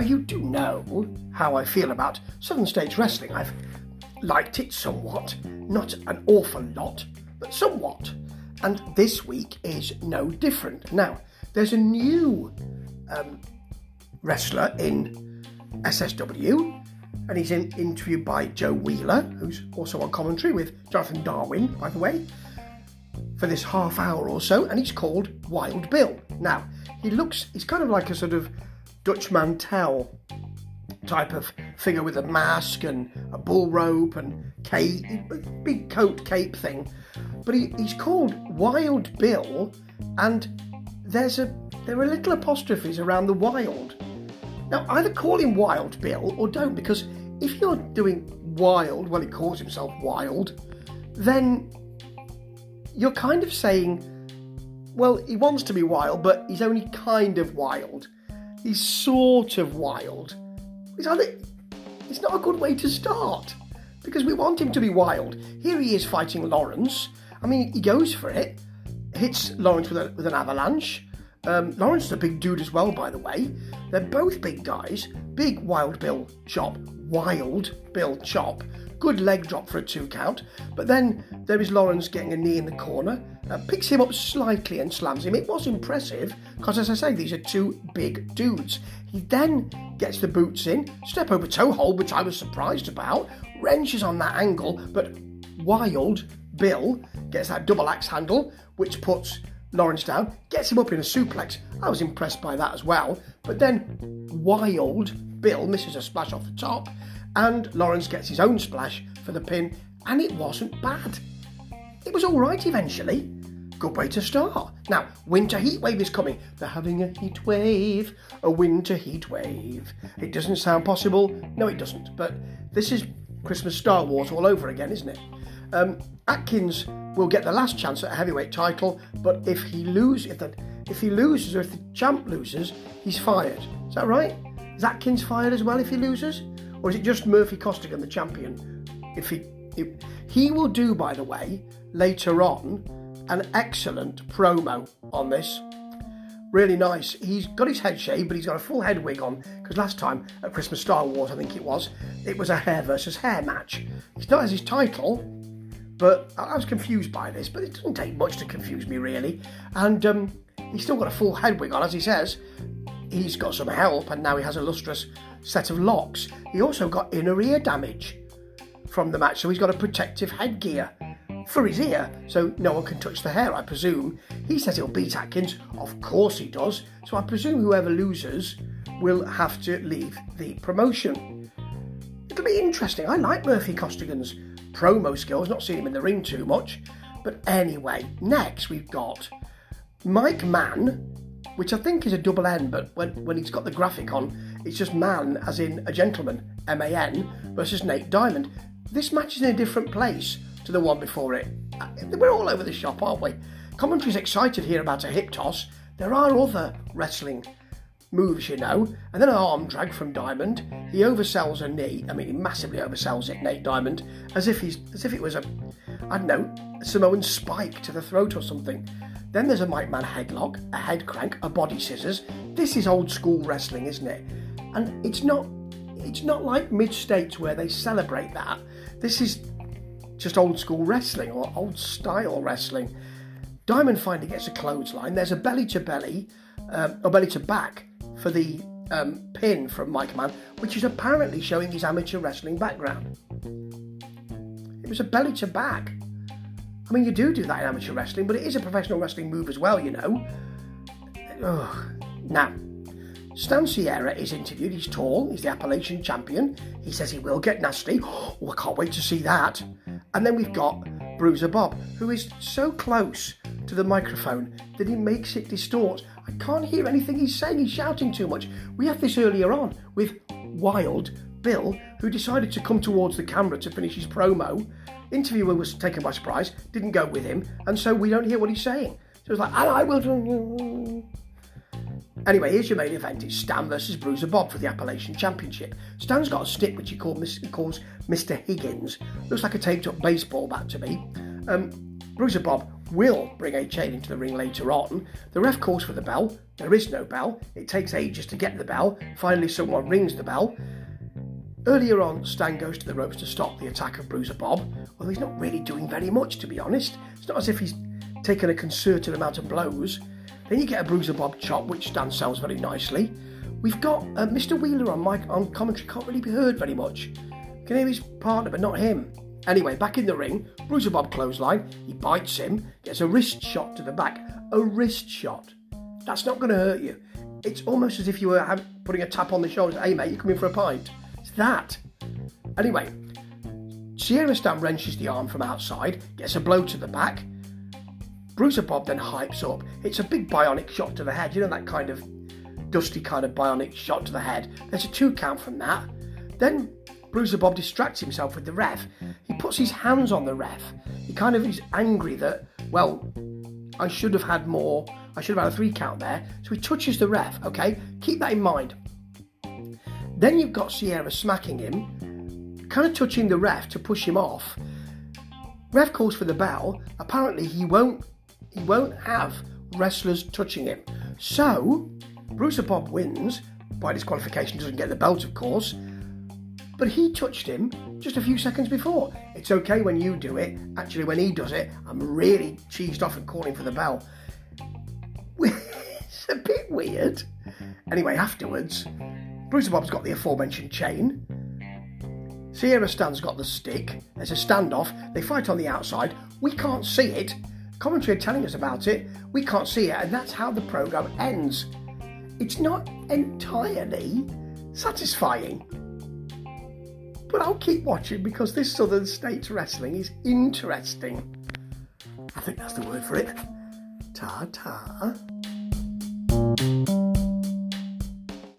you do know how I feel about Southern States Wrestling. I've liked it somewhat, not an awful lot, but somewhat. And this week is no different. Now, there's a new um, wrestler in SSW, and he's in, interviewed by Joe Wheeler, who's also on commentary with Jonathan Darwin, by the way, for this half hour or so, and he's called Wild Bill. Now, he looks, he's kind of like a sort of Dutch Mantell type of figure with a mask and a bull rope and cape, big coat cape thing. But he, he's called Wild Bill, and there's a there are little apostrophes around the wild. Now, either call him Wild Bill or don't, because if you're doing wild, well, he calls himself wild, then you're kind of saying, well, he wants to be wild, but he's only kind of wild. He's sort of wild. It's, it's not a good way to start because we want him to be wild. Here he is fighting Lawrence. I mean, he goes for it, hits Lawrence with, a, with an avalanche. Um, Lawrence is a big dude as well, by the way. They're both big guys. Big Wild Bill chop, Wild Bill chop. Good leg drop for a two count. But then there is Lawrence getting a knee in the corner, uh, picks him up slightly and slams him. It was impressive because, as I say, these are two big dudes. He then gets the boots in, step over toe hold, which I was surprised about, wrenches on that angle, but Wild Bill gets that double axe handle, which puts Lawrence down, gets him up in a suplex. I was impressed by that as well. But then Wild Bill misses a splash off the top, and Lawrence gets his own splash for the pin, and it wasn't bad. It was all right eventually. Good way to start. Now, winter heat wave is coming. They're having a heat wave, a winter heat wave. It doesn't sound possible. No, it doesn't. But this is Christmas Star Wars all over again, isn't it? Um, Atkins will get the last chance at a heavyweight title, but if he loses, if, the, if he loses or if the champ loses, he's fired. Is that right? Is Atkins fired as well if he loses, or is it just Murphy Costigan, the champion? If he if, he will do, by the way, later on, an excellent promo on this. Really nice. He's got his head shaved, but he's got a full head wig on because last time at Christmas Star Wars, I think it was, it was a hair versus hair match. He's not as his title, but I was confused by this, but it doesn't take much to confuse me, really. And um, he's still got a full head wig on, as he says. He's got some help, and now he has a lustrous set of locks. He also got inner ear damage from the match, so he's got a protective headgear for his ear, so no one can touch the hair, I presume. He says he'll beat Atkins. Of course he does. So I presume whoever loses will have to leave the promotion. It'll be interesting. I like Murphy Costigan's promo skills, not seen him in the ring too much. But anyway, next we've got Mike Mann, which I think is a double N, but when, when he's got the graphic on, it's just man as in a gentleman, M A N, versus Nate Diamond. This match is in a different place to the one before it. Uh, we're all over the shop, aren't we? Commentary's excited here about a hip toss. There are other wrestling moves, you know, and then an arm drag from Diamond. He oversells a knee. I mean, he massively oversells it, Nate Diamond, as if he's as if it was a, I don't know, Samoan spike to the throat or something. Then there's a Mike Man headlock, a head crank, a body scissors. This is old school wrestling, isn't it? And it's not, it's not like mid states where they celebrate that. This is just old school wrestling or old style wrestling. Diamond finally gets a clothesline. There's a belly to belly, um, or belly to back for the um, pin from Mike Man, which is apparently showing his amateur wrestling background. It was a belly to back. I mean, you do do that in amateur wrestling, but it is a professional wrestling move as well, you know. Ugh. Now, Stan Sierra is interviewed. He's tall. He's the Appalachian champion. He says he will get nasty. Oh, I can't wait to see that. And then we've got Bruiser Bob, who is so close to the microphone that he makes it distort. I can't hear anything he's saying, he's shouting too much. We had this earlier on with Wild Bill, who decided to come towards the camera to finish his promo. Interviewer was taken by surprise, didn't go with him, and so we don't hear what he's saying. So it's like, and I will. Anyway, here's your main event. It's Stan versus Bruiser Bob for the Appalachian Championship. Stan's got a stick which he, calls Mr. Higgins. Looks like a taped up baseball bat to me. Um, Bruiser Bob will bring a chain into the ring later on. The ref calls for the bell. There is no bell. It takes ages to get the bell. Finally, someone rings the bell. Earlier on, Stan goes to the ropes to stop the attack of Bruiser Bob, Well, he's not really doing very much, to be honest. It's not as if he's taken a concerted amount of blows. Then you get a Bruiser Bob chop, which Stan sells very nicely. We've got uh, Mr. Wheeler on mic on commentary, can't really be heard very much. Can hear his partner, but not him. Anyway, back in the ring, Bruiser Bob clothesline. He bites him, gets a wrist shot to the back. A wrist shot. That's not going to hurt you. It's almost as if you were putting a tap on the shoulder. Hey, mate, you come in for a pint. It's that. Anyway, Sierra Stan wrenches the arm from outside, gets a blow to the back. Bruiser Bob then hypes up. It's a big bionic shot to the head. You know that kind of dusty kind of bionic shot to the head. There's a two count from that. Then Bruiser Bob distracts himself with the ref. He puts his hands on the ref. He kind of is angry that, well, I should have had more. I should have had a three count there. So he touches the ref, okay? Keep that in mind. Then you've got Sierra smacking him, kind of touching the ref to push him off. Ref calls for the bell. Apparently he won't he won't have wrestlers touching him. So Bruiser Bob wins by disqualification, doesn't get the belt, of course but he touched him just a few seconds before. It's okay when you do it. Actually, when he does it, I'm really cheesed off and calling for the bell. it's a bit weird. Anyway, afterwards, Bruiser Bob's got the aforementioned chain. Sierra Stan's got the stick. There's a standoff. They fight on the outside. We can't see it. Commentary are telling us about it. We can't see it, and that's how the program ends. It's not entirely satisfying. But I'll keep watching because this Southern States wrestling is interesting. I think that's the word for it. Ta ta.